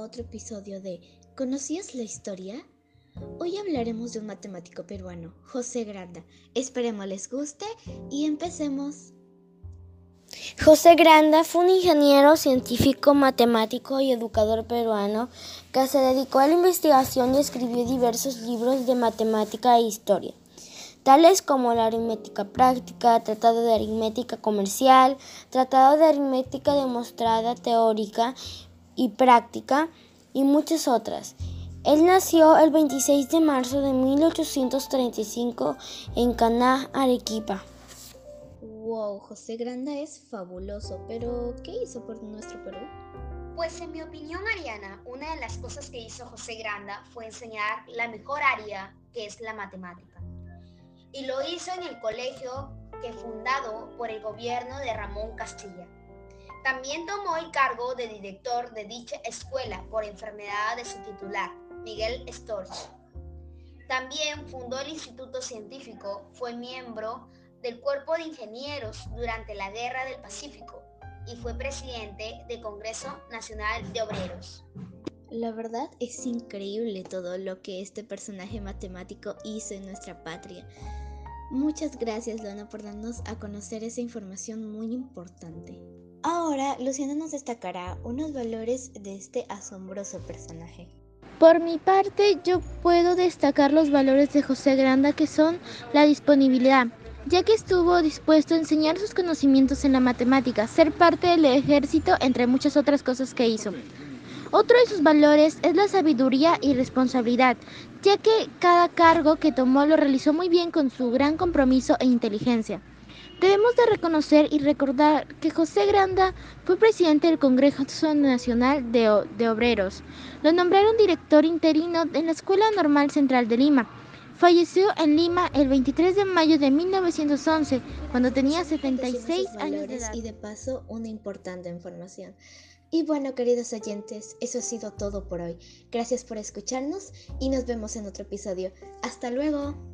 otro episodio de ¿Conocías la historia? Hoy hablaremos de un matemático peruano, José Granda. Esperemos les guste y empecemos. José Granda fue un ingeniero científico, matemático y educador peruano que se dedicó a la investigación y escribió diversos libros de matemática e historia tales como la aritmética práctica, tratado de aritmética comercial, tratado de aritmética demostrada teórica y práctica y muchas otras. Él nació el 26 de marzo de 1835 en Caná, Arequipa. Wow, José Granda es fabuloso, pero ¿qué hizo por nuestro Perú? Pues en mi opinión, Ariana, una de las cosas que hizo José Granda fue enseñar la mejor área, que es la matemática y lo hizo en el colegio que fundado por el gobierno de Ramón Castilla. También tomó el cargo de director de dicha escuela por enfermedad de su titular, Miguel Storch. También fundó el Instituto Científico, fue miembro del Cuerpo de Ingenieros durante la Guerra del Pacífico y fue presidente del Congreso Nacional de Obreros. La verdad es increíble todo lo que este personaje matemático hizo en nuestra patria. Muchas gracias, Lona, por darnos a conocer esa información muy importante. Ahora, Luciana nos destacará unos valores de este asombroso personaje. Por mi parte, yo puedo destacar los valores de José Granda, que son la disponibilidad, ya que estuvo dispuesto a enseñar sus conocimientos en la matemática, ser parte del ejército, entre muchas otras cosas que hizo. Otro de sus valores es la sabiduría y responsabilidad, ya que cada cargo que tomó lo realizó muy bien con su gran compromiso e inteligencia. Debemos de reconocer y recordar que José Granda fue presidente del Congreso Nacional de, de Obreros. Lo nombraron director interino en la Escuela Normal Central de Lima. Falleció en Lima el 23 de mayo de 1911, cuando tenía 76 años de edad. Y de paso, una importante información. Y bueno, queridos oyentes, eso ha sido todo por hoy. Gracias por escucharnos y nos vemos en otro episodio. Hasta luego.